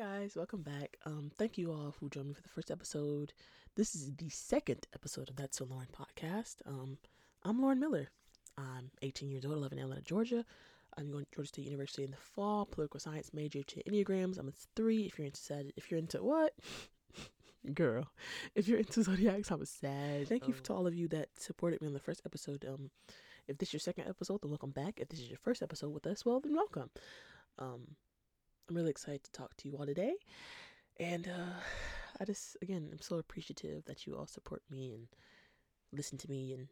guys, welcome back. Um, thank you all who joined me for the first episode. This is the second episode of That's So Lauren podcast. Um, I'm Lauren Miller. I'm 18 years old, I live in Atlanta, Georgia. I'm going to Georgia State University in the fall. Political science major to Enneagrams. I'm a three. If you're into sad, if you're into what, girl, if you're into zodiacs, I'm a sad. Thank you Oh. to all of you that supported me on the first episode. Um, if this is your second episode, then welcome back. If this is your first episode with us, well, then welcome. Um, I'm really excited to talk to you all today. And uh, I just, again, I'm so appreciative that you all support me and listen to me and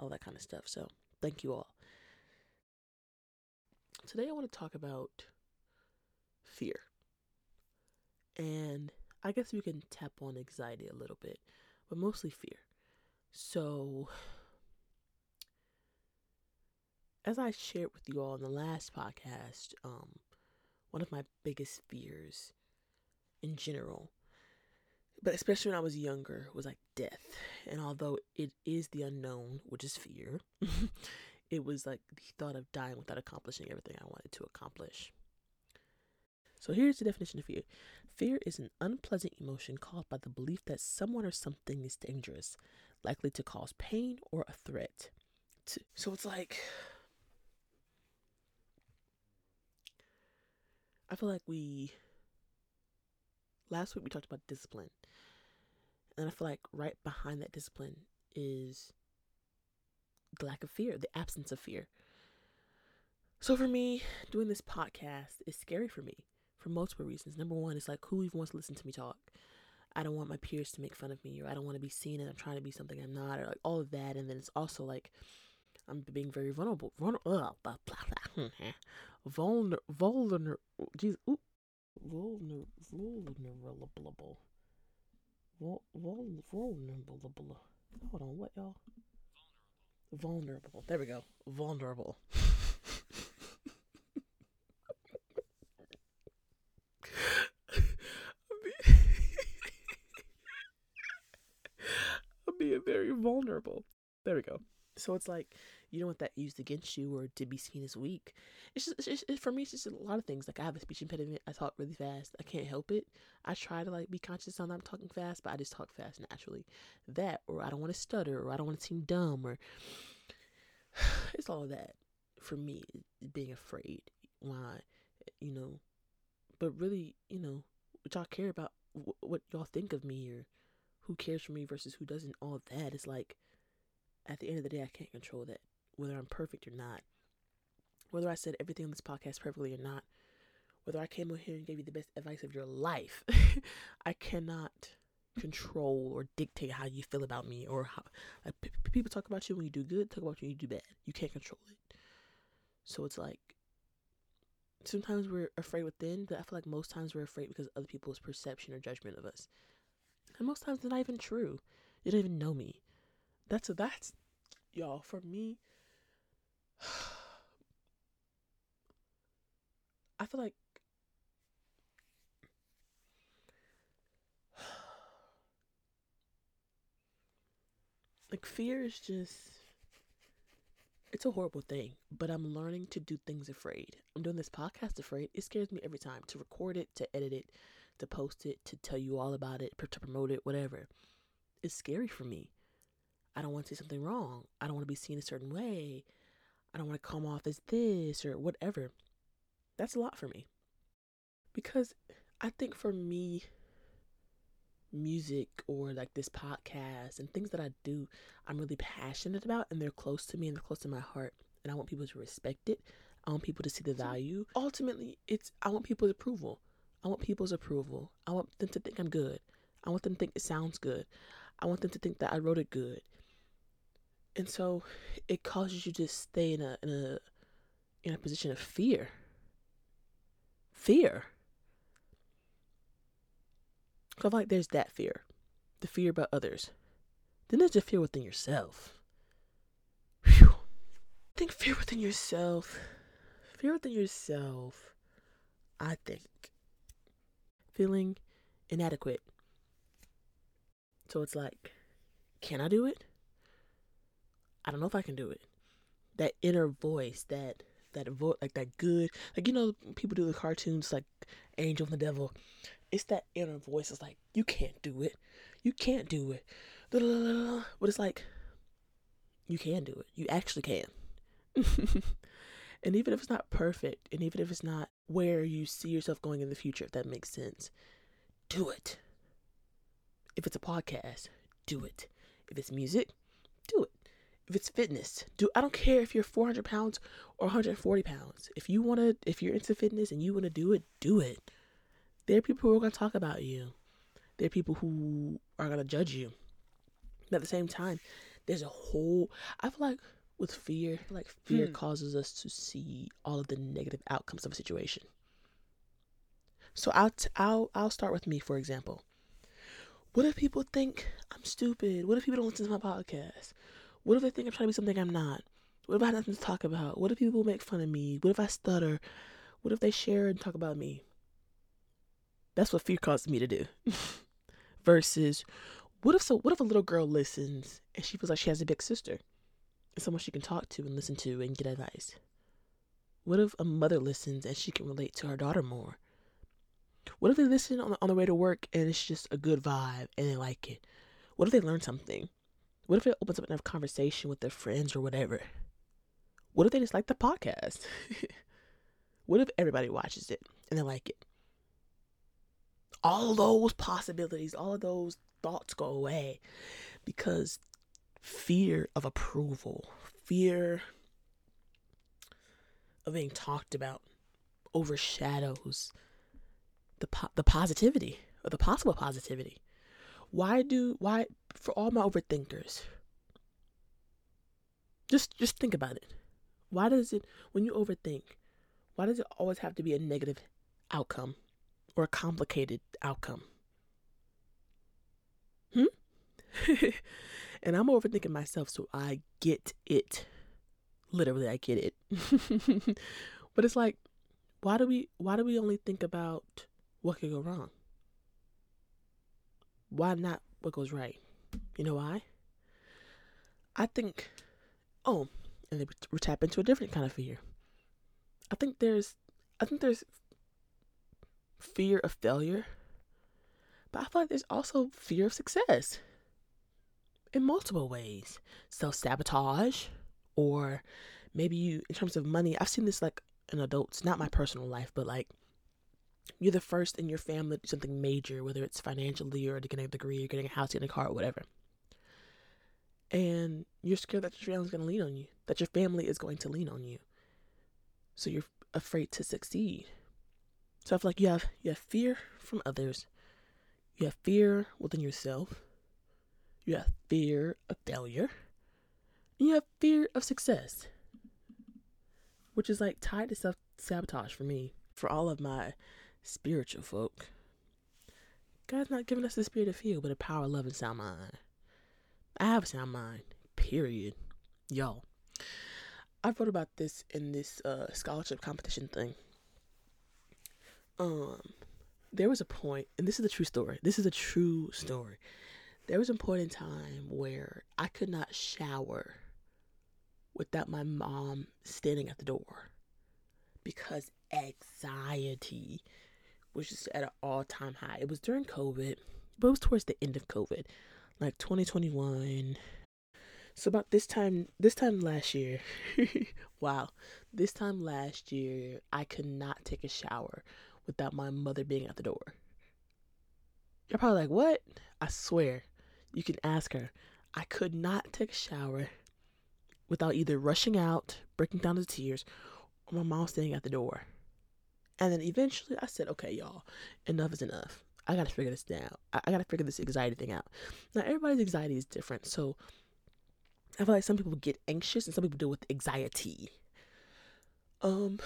all that kind of stuff. So thank you all. Today I want to talk about fear. And I guess we can tap on anxiety a little bit, but mostly fear. So, as I shared with you all in the last podcast, um, one of my biggest fears in general, but especially when I was younger, was like death. And although it is the unknown, which is fear, it was like the thought of dying without accomplishing everything I wanted to accomplish. So here's the definition of fear fear is an unpleasant emotion caused by the belief that someone or something is dangerous, likely to cause pain or a threat. So it's like. I feel like we. Last week we talked about discipline. And I feel like right behind that discipline is the lack of fear, the absence of fear. So for me, doing this podcast is scary for me for multiple reasons. Number one, it's like who even wants to listen to me talk? I don't want my peers to make fun of me, or I don't want to be seen and I'm trying to be something I'm not, or like all of that. And then it's also like I'm being very vulnerable, blah, hmm, vulner, vulner, geez, ooh, vulner, vulnerable, vul, vul, vulnerable. Hold on, what y'all? Vulnerable. There we go. Vulnerable. I'm being very vulnerable. There we go. So it's like you don't want that used against you or to be seen as weak. It's just, it's just for me. It's just a lot of things. Like I have a speech impediment. I talk really fast. I can't help it. I try to like be conscious on that I'm talking fast, but I just talk fast naturally. That or I don't want to stutter or I don't want to seem dumb or it's all that for me. Being afraid. Why, you know, but really, you know, what y'all care about what y'all think of me or who cares for me versus who doesn't. All that is like at the end of the day, I can't control that. Whether I'm perfect or not, whether I said everything on this podcast perfectly or not, whether I came on here and gave you the best advice of your life, I cannot control or dictate how you feel about me or how like, p- people talk about you when you do good, talk about you when you do bad. You can't control it. So it's like sometimes we're afraid within, but I feel like most times we're afraid because of other people's perception or judgment of us. And most times it's not even true. You don't even know me. That's that's y'all for me. I feel like like fear is just it's a horrible thing, but I'm learning to do things afraid. I'm doing this podcast afraid. It scares me every time to record it, to edit it, to post it, to tell you all about it, to promote it, whatever. It's scary for me. I don't want to say something wrong. I don't want to be seen a certain way. I don't want to come off as this or whatever. That's a lot for me. Because I think for me, music or like this podcast and things that I do, I'm really passionate about and they're close to me and they're close to my heart. And I want people to respect it. I want people to see the value. Ultimately, it's I want people's approval. I want people's approval. I want them to think I'm good. I want them to think it sounds good. I want them to think that I wrote it good. And so it causes you to stay in a in a in a position of fear. Fear. I feel like there's that fear. The fear about others. Then there's the fear within yourself. Phew. I think fear within yourself. Fear within yourself. I think. Feeling inadequate. So it's like, can I do it? I don't know if I can do it. That inner voice, that that vote, like that good, like you know, people do the cartoons like Angel and the Devil. It's that inner voice. It's like you can't do it, you can't do it, but it's like you can do it. You actually can. and even if it's not perfect, and even if it's not where you see yourself going in the future, if that makes sense, do it. If it's a podcast, do it. If it's music, do it. If it's fitness, do I don't care if you're 400 pounds or 140 pounds. If you want to, if you're into fitness and you want to do it, do it. There are people who are going to talk about you. There are people who are going to judge you. But at the same time, there's a whole, I feel like with fear, like fear hmm. causes us to see all of the negative outcomes of a situation. So I'll, t- I'll, I'll start with me, for example. What if people think I'm stupid? What if people don't listen to my podcast? What if they think I'm trying to be something I'm not? What if I have nothing to talk about? What if people make fun of me? What if I stutter? What if they share and talk about me? That's what fear causes me to do. Versus, what if so? What if a little girl listens and she feels like she has a big sister, and someone she can talk to and listen to and get advice? What if a mother listens and she can relate to her daughter more? What if they listen on the, on the way to work and it's just a good vibe and they like it? What if they learn something? What if it opens up enough conversation with their friends or whatever? What if they just like the podcast? what if everybody watches it and they like it? All those possibilities, all of those thoughts go away because fear of approval, fear of being talked about overshadows the po- the positivity or the possible positivity. Why do why for all my overthinkers? Just just think about it. Why does it when you overthink? Why does it always have to be a negative outcome or a complicated outcome? Hmm? and I'm overthinking myself, so I get it. Literally, I get it. but it's like, why do we why do we only think about what could go wrong? Why not what goes right? You know why? I think, oh, and then we tap into a different kind of fear. I think there's, I think there's fear of failure, but I feel like there's also fear of success in multiple ways. Self sabotage, or maybe you, in terms of money, I've seen this like in adults, not my personal life, but like you're the first in your family to do something major, whether it's financially or to getting a degree or getting a house, getting a car, or whatever. And you're scared that your family's going to lean on you, that your family is going to lean on you. So you're afraid to succeed. So I feel like you have you have fear from others, you have fear within yourself, you have fear of failure, and you have fear of success, which is like tied to self sabotage for me. For all of my spiritual folk. God's not giving us the spirit of fear, but a power, love, and sound mind. I have a sound mind. Period. Y'all. I wrote about this in this uh, scholarship competition thing. Um, there was a point, and this is a true story. This is a true story. There was a point in time where I could not shower without my mom standing at the door because anxiety was just at an all time high. It was during COVID, but it was towards the end of COVID, like 2021. So about this time, this time last year, wow, this time last year, I could not take a shower without my mother being at the door. You're probably like, what? I swear, you can ask her. I could not take a shower without either rushing out, breaking down into tears, or my mom standing at the door. And then eventually I said, okay, y'all, enough is enough. I gotta figure this out. I, I gotta figure this anxiety thing out. Now, everybody's anxiety is different. So I feel like some people get anxious and some people deal with anxiety. Um,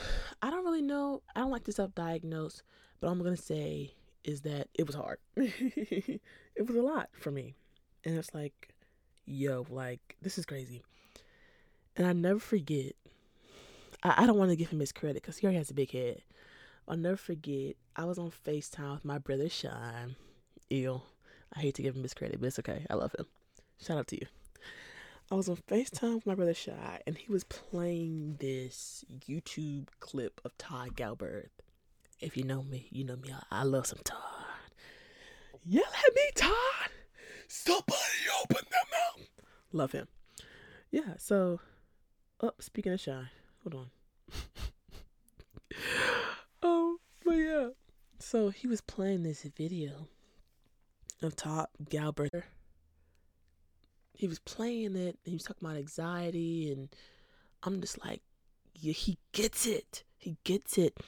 I don't really know. I don't like to self diagnose, but I'm gonna say is that it was hard. it was a lot for me. And it's like, yo, like, this is crazy. And I never forget. I, I don't want to give him his credit because he already has a big head. I'll never forget, I was on FaceTime with my brother Sean. Ew. I hate to give him his credit, but it's okay. I love him. Shout out to you. I was on FaceTime with my brother Shy, and he was playing this YouTube clip of Todd Galberth. If you know me, you know me. I, I love some Todd. Yell at me, Todd! Somebody open their mouth! Love him. Yeah, so, oh, speaking of Shy, hold on. oh, but yeah. So he was playing this video of Todd Galberth he was playing it and he was talking about anxiety and I'm just like, yeah, he gets it. He gets it.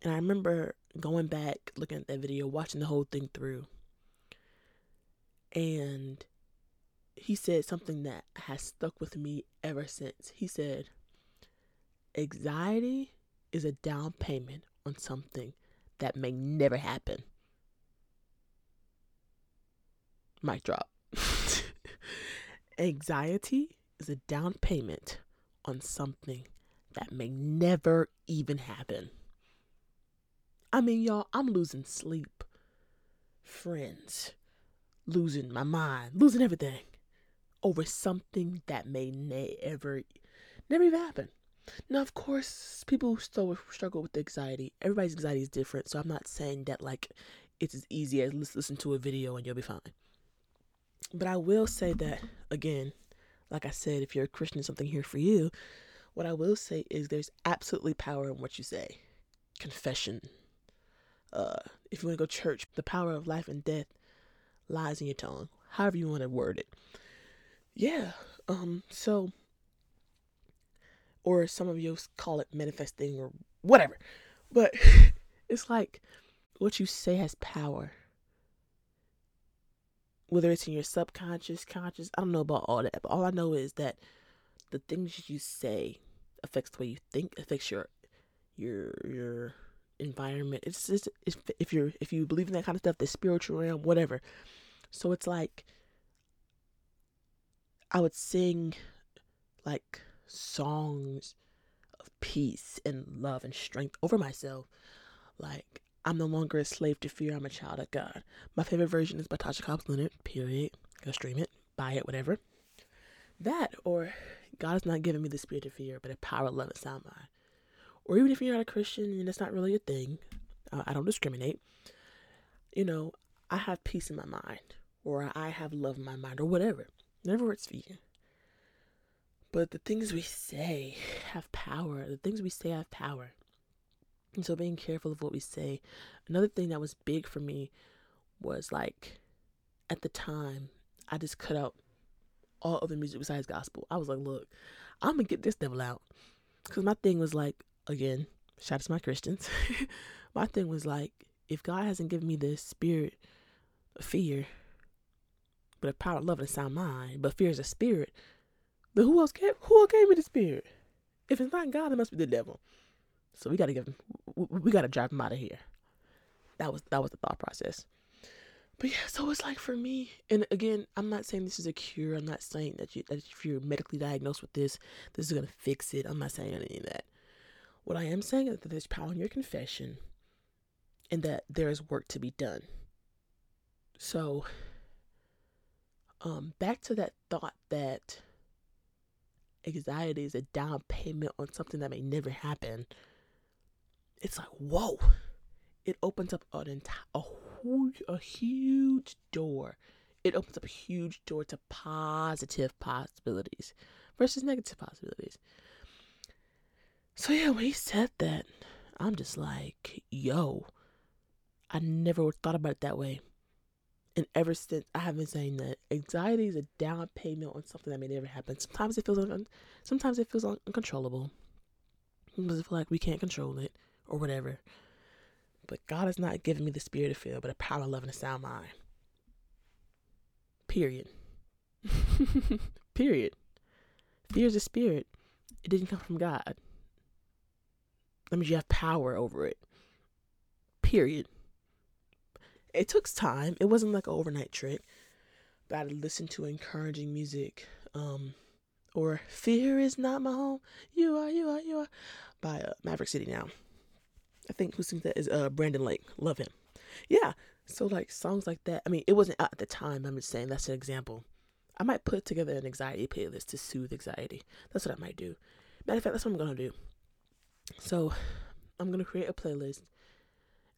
And I remember going back, looking at that video, watching the whole thing through. And he said something that has stuck with me ever since. He said, Anxiety is a down payment on something that may never happen. Mic drop. Anxiety is a down payment on something that may never even happen. I mean, y'all, I'm losing sleep, friends, losing my mind, losing everything over something that may never, never even happen. Now, of course, people still struggle with anxiety. Everybody's anxiety is different, so I'm not saying that like it's as easy as listen to a video and you'll be fine. But I will say that again, like I said, if you're a Christian, something here for you. What I will say is there's absolutely power in what you say. Confession. Uh, if you want to go church, the power of life and death lies in your tongue. However you want to word it. Yeah. Um. So, or some of you call it manifesting or whatever, but it's like what you say has power whether it's in your subconscious, conscious, I don't know about all that, but all I know is that the things you say affects the way you think, affects your your your environment. It's just if you're if you believe in that kind of stuff, the spiritual realm, whatever. So it's like I would sing like songs of peace and love and strength over myself. Like I'm no longer a slave to fear. I'm a child of God. My favorite version is by Tasha Cobbs Leonard, period. Go stream it, buy it, whatever. That, or God has not given me the spirit of fear, but a power of love and sound mind. Or even if you're not a Christian and it's not really a thing, uh, I don't discriminate. You know, I have peace in my mind, or I have love in my mind, or whatever. Whatever works for you. But the things we say have power. The things we say have power. And so being careful of what we say. Another thing that was big for me was like at the time, I just cut out all other music besides gospel. I was like, look, I'm gonna get this devil out. Cause my thing was like, again, shout out to my Christians. my thing was like, if God hasn't given me the spirit of fear, but a power of love and a sound mind, but fear is a spirit, then who else gave who else gave me the spirit? If it's not God, it must be the devil. So we got to give him, we got to drive him out of here. That was that was the thought process. But yeah, so it's like for me, and again, I'm not saying this is a cure. I'm not saying that you that if you're medically diagnosed with this, this is gonna fix it. I'm not saying any of that. What I am saying is that there's power in your confession, and that there is work to be done. So, um, back to that thought that anxiety is a down payment on something that may never happen. It's like whoa. It opens up an entire a, a huge door. It opens up a huge door to positive possibilities versus negative possibilities. So yeah when he said that i'm just like yo i never thought about it that way and ever since i have been saying that anxiety is a down payment on something that may never happen sometimes it feels un- sometimes it feels un- uncontrollable sometimes it feels like we can't control it or whatever. But God has not given me the spirit of fear, but a power, love, and a sound mind. Period. Period. Fear is a spirit. It didn't come from God. That means you have power over it. Period. It took time. It wasn't like an overnight trick. But I listened to encouraging music. Um, or Fear is Not My Home. You are, you are, you are. By uh, Maverick City now. I think who sings that is uh Brandon Lake. Love him. Yeah. So like songs like that. I mean, it wasn't out at the time. I'm just saying that's an example. I might put together an anxiety playlist to soothe anxiety. That's what I might do. Matter of fact, that's what I'm gonna do. So I'm gonna create a playlist.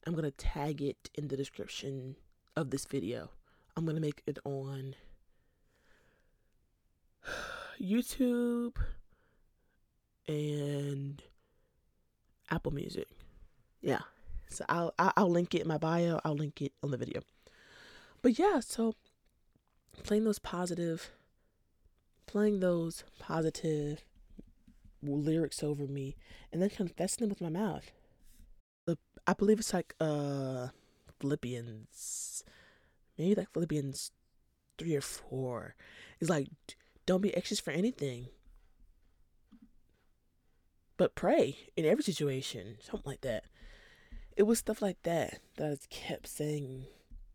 I'm gonna tag it in the description of this video. I'm gonna make it on YouTube and Apple Music. Yeah. So I'll I'll link it in my bio. I'll link it on the video. But yeah, so playing those positive playing those positive lyrics over me and then confessing them with my mouth. I believe it's like uh Philippians maybe like Philippians 3 or 4. It's like don't be anxious for anything. But pray in every situation, something like that. It was stuff like that that I kept saying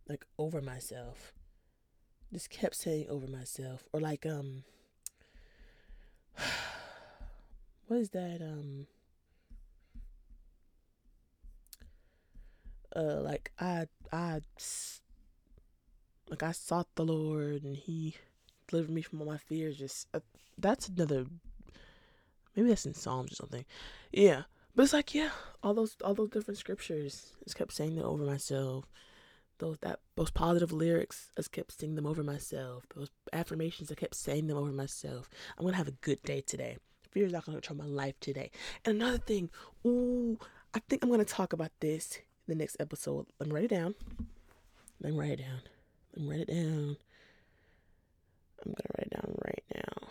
like over myself. Just kept saying over myself. Or like um what is that um uh like I I like I sought the Lord and he delivered me from all my fears just uh, that's another maybe that's in Psalms or something. Yeah. But it's like, yeah, all those all those different scriptures. Just kept saying them over myself. Those that those positive lyrics, I just kept singing them over myself. Those affirmations, I kept saying them over myself. I'm gonna have a good day today. Fear is not gonna control my life today. And another thing, ooh, I think I'm gonna talk about this the next episode. Let me write it down. Let me write it down. Let me write it down. I'm gonna write it down right now.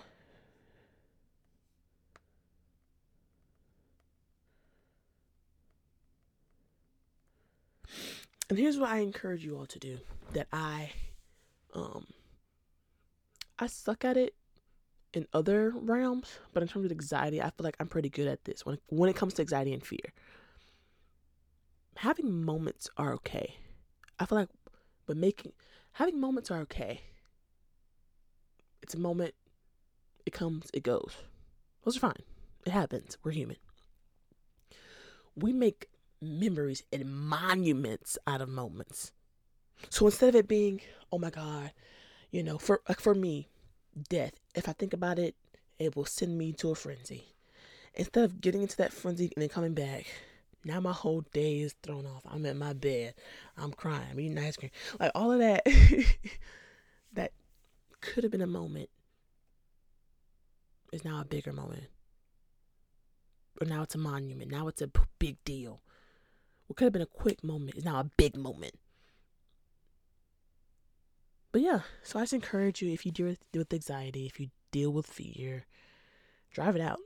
And here's what I encourage you all to do that I um I suck at it in other realms, but in terms of anxiety, I feel like I'm pretty good at this when when it comes to anxiety and fear. Having moments are okay. I feel like but making having moments are okay. It's a moment, it comes, it goes. Those are fine. It happens. We're human. We make memories and monuments out of moments. So instead of it being, oh my God, you know, for like for me, death, if I think about it, it will send me to a frenzy. Instead of getting into that frenzy and then coming back, now my whole day is thrown off. I'm in my bed. I'm crying. I'm eating ice cream. Like all of that that could have been a moment is now a bigger moment. Or now it's a monument. Now it's a big deal. What could have been a quick moment is now a big moment. But yeah, so I just encourage you if you deal with, deal with anxiety, if you deal with fear, drive it out.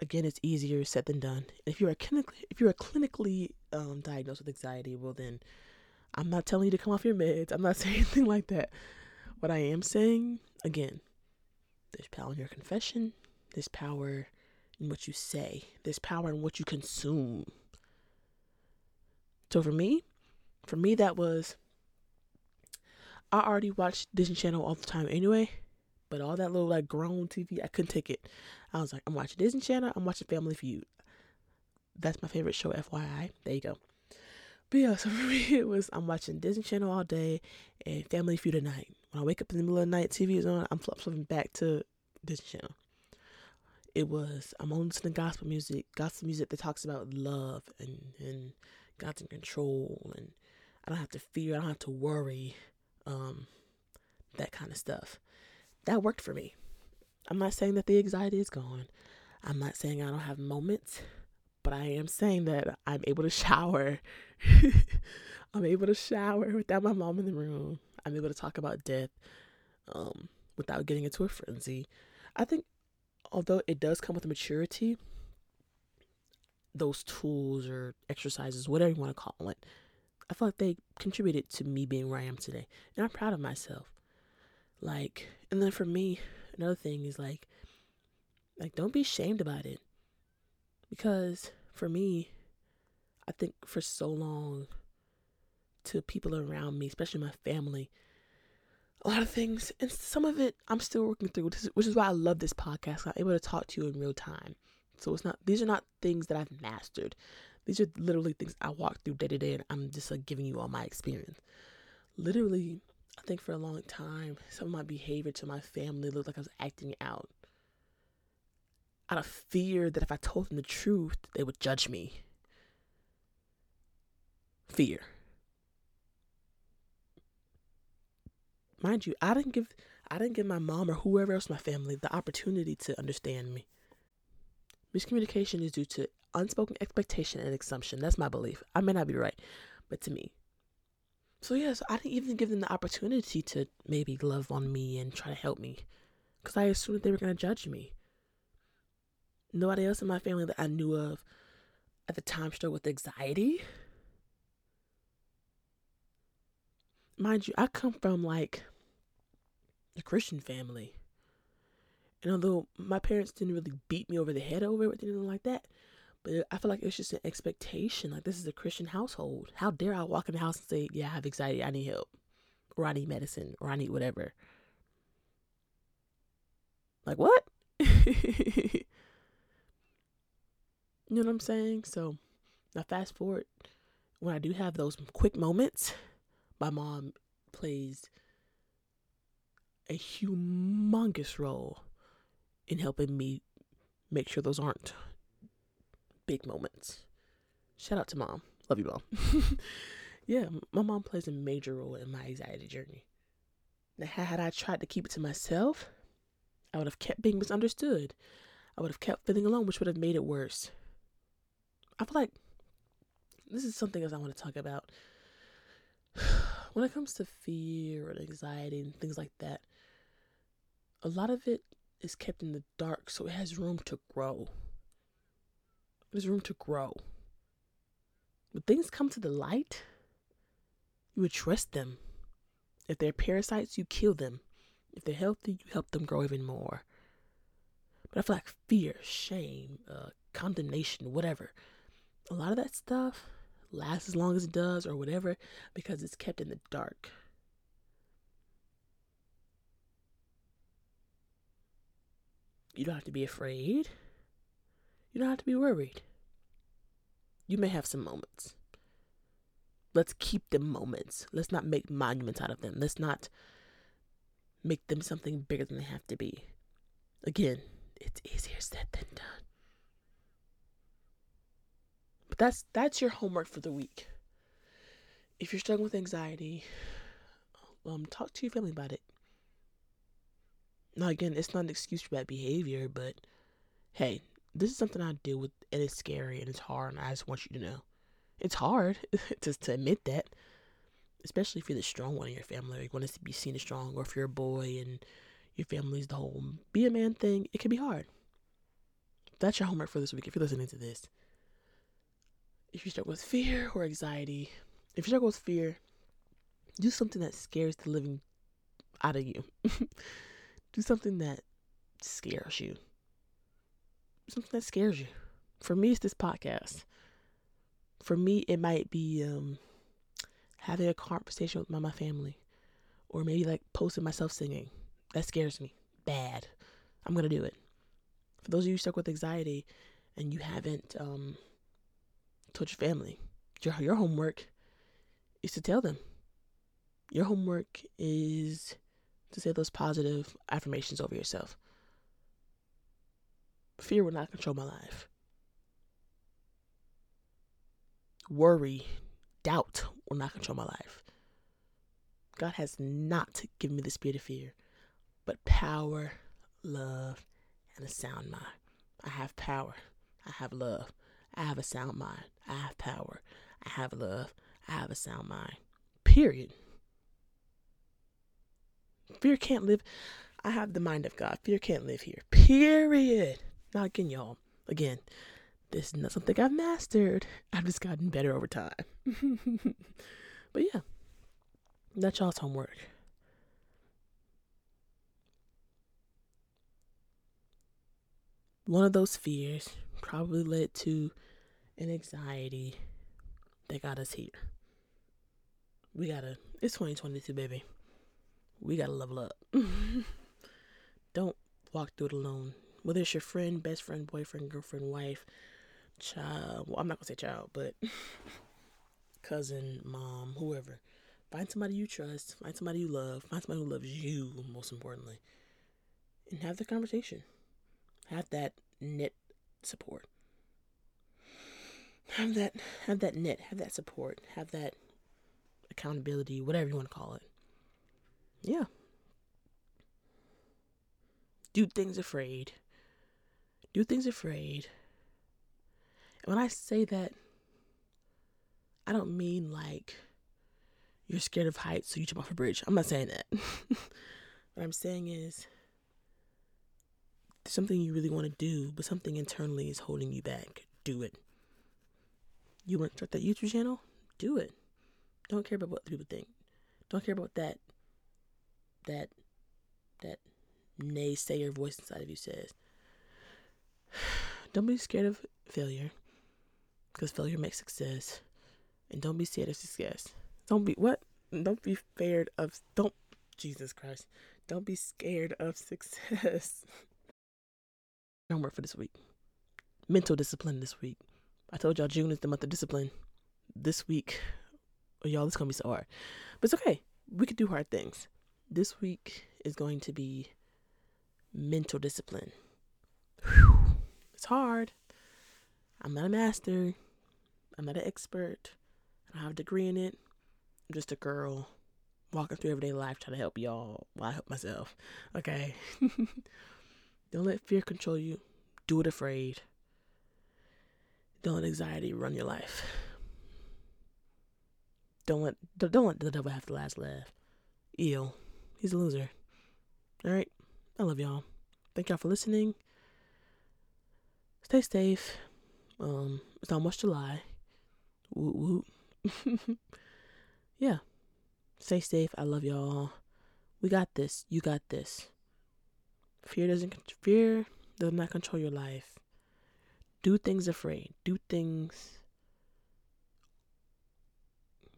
Again, it's easier said than done. If you're a clinically if you're a clinically um, diagnosed with anxiety, well then, I'm not telling you to come off your meds. I'm not saying anything like that. What I am saying, again, there's power in your confession. There's power in what you say. There's power in what you consume. So for me, for me that was I already watched Disney Channel all the time anyway, but all that little like grown TV, I couldn't take it. I was like, I'm watching Disney Channel, I'm watching Family Feud. That's my favorite show, FYI. There you go. But yeah, so for me it was I'm watching Disney Channel all day and Family Feud at night. When I wake up in the middle of the night, TV is on, I'm flipping back to Disney Channel. It was I'm listening to gospel music, gospel music that talks about love and and God's in control and I don't have to fear, I don't have to worry, um, that kind of stuff. That worked for me. I'm not saying that the anxiety is gone. I'm not saying I don't have moments, but I am saying that I'm able to shower. I'm able to shower without my mom in the room. I'm able to talk about death um, without getting into a frenzy. I think, although it does come with maturity, those tools or exercises, whatever you want to call it, I feel like they contributed to me being where I am today. And I'm proud of myself. Like, and then for me, another thing is like, like don't be ashamed about it. Because for me, I think for so long to people around me, especially my family, a lot of things, and some of it I'm still working through, which is why I love this podcast. I'm able to talk to you in real time. So it's not these are not things that I've mastered. These are literally things I walk through day to day and I'm just like giving you all my experience. Literally I think for a long time, some of my behavior to my family looked like I was acting out. Out of fear that if I told them the truth, they would judge me. Fear. Mind you, I didn't give I didn't give my mom or whoever else in my family the opportunity to understand me. Miscommunication is due to unspoken expectation and assumption. That's my belief. I may not be right, but to me. So, yeah, so I didn't even give them the opportunity to maybe love on me and try to help me because I assumed they were to judge me. Nobody else in my family that I knew of at the time struggled with anxiety. Mind you, I come from like a Christian family. And although my parents didn't really beat me over the head over it anything like that, but I feel like it's just an expectation. Like this is a Christian household. How dare I walk in the house and say, "Yeah, I have anxiety. I need help, or I need medicine, or I need whatever." Like what? you know what I'm saying? So now fast forward when I do have those quick moments, my mom plays a humongous role in helping me make sure those aren't big moments. Shout out to mom. Love you, mom. yeah, my mom plays a major role in my anxiety journey. Now, had I tried to keep it to myself, I would have kept being misunderstood. I would have kept feeling alone, which would have made it worse. I feel like this is something else I want to talk about. When it comes to fear and anxiety and things like that, a lot of it is kept in the dark, so it has room to grow. There's room to grow. When things come to the light, you address them. If they're parasites, you kill them. If they're healthy, you help them grow even more. But I feel like fear, shame, uh, condemnation, whatever, a lot of that stuff lasts as long as it does or whatever because it's kept in the dark. You don't have to be afraid. You don't have to be worried. You may have some moments. Let's keep them moments. Let's not make monuments out of them. Let's not make them something bigger than they have to be. Again, it's easier said than done. But that's that's your homework for the week. If you're struggling with anxiety, um, talk to your family about it. Now, again, it's not an excuse for bad behavior, but hey, this is something I deal with, and it's scary and it's hard, and I just want you to know. It's hard to, to admit that, especially if you're the strong one in your family, or you want to be seen as strong, or if you're a boy and your family's the whole be a man thing, it can be hard. That's your homework for this week if you're listening to this. If you struggle with fear or anxiety, if you struggle with fear, do something that scares the living out of you. do something that scares you something that scares you. For me, it's this podcast. For me, it might be um, having a conversation with my, my family, or maybe like posting myself singing. That scares me bad. I'm gonna do it. For those of you stuck with anxiety and you haven't um, told your family, your your homework is to tell them. Your homework is to say those positive affirmations over yourself. Fear will not control my life. Worry, doubt will not control my life. God has not given me the spirit of fear, but power, love, and a sound mind. I have power. I have love. I have a sound mind. I have power. I have love. I have a sound mind. Period. Fear can't live. I have the mind of God. Fear can't live here. Period. Now, again, y'all, again, this is not something I've mastered. I've just gotten better over time. but yeah, that's y'all's homework. One of those fears probably led to an anxiety that got us here. We gotta, it's 2022, baby. We gotta level up. Don't walk through it alone whether it's your friend, best friend, boyfriend, girlfriend, wife, child. Well, I'm not gonna say child, but cousin, mom, whoever. Find somebody you trust. Find somebody you love. Find somebody who loves you, most importantly. And have the conversation. Have that knit support. Have that have that net, have that support, have that accountability, whatever you want to call it. Yeah. Do things afraid. Do things afraid. And when I say that, I don't mean like you're scared of heights, so you jump off a bridge. I'm not saying that. what I'm saying is something you really want to do, but something internally is holding you back. Do it. You want to start that YouTube channel? Do it. Don't care about what people think. Don't care about that that that naysayer voice inside of you says. Don't be scared of failure. Because failure makes success. And don't be scared of success. Don't be what? Don't be scared of don't Jesus Christ. Don't be scared of success. Homework for this week. Mental discipline this week. I told y'all June is the month of discipline. This week, oh, y'all, it's gonna be so hard. But it's okay. We could do hard things. This week is going to be mental discipline. It's hard. I'm not a master. I'm not an expert. I don't have a degree in it. I'm just a girl walking through everyday life trying to help y'all while I help myself. Okay. don't let fear control you. Do it afraid. Don't let anxiety run your life. Don't let don't let the devil have the last laugh. Ew. He's a loser. All right. I love y'all. Thank y'all for listening. Stay safe. Um, it's almost July. Woo woo. yeah. Stay safe. I love y'all. We got this. You got this. Fear doesn't fear does not control your life. Do things afraid. Do things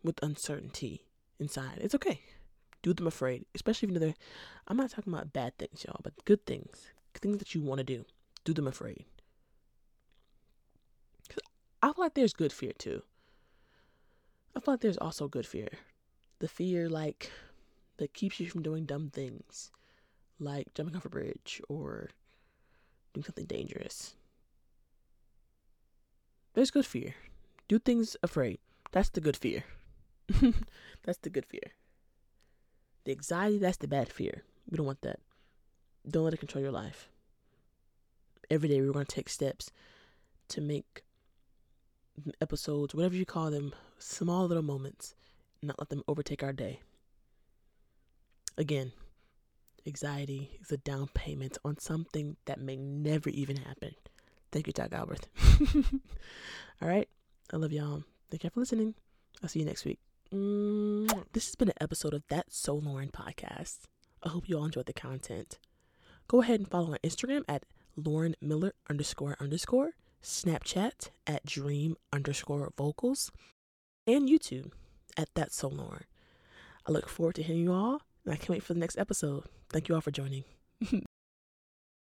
with uncertainty inside. It's okay do them afraid, especially if they're. I'm not talking about bad things, y'all, but good things, things that you want to do. Do them afraid. I feel like there's good fear too. I feel like there's also good fear, the fear like that keeps you from doing dumb things, like jumping off a bridge or doing something dangerous. There's good fear. Do things afraid. That's the good fear. That's the good fear. The anxiety, that's the bad fear. We don't want that. Don't let it control your life. Every day, we're going to take steps to make episodes, whatever you call them, small little moments, not let them overtake our day. Again, anxiety is a down payment on something that may never even happen. Thank you, Todd Galberth. All right. I love y'all. Thank you for listening. I'll see you next week. This has been an episode of That So Lauren podcast. I hope you all enjoyed the content. Go ahead and follow on Instagram at Lauren Miller underscore underscore, Snapchat at Dream underscore vocals, and YouTube at That So. I look forward to hearing you all, and I can't wait for the next episode. Thank you all for joining.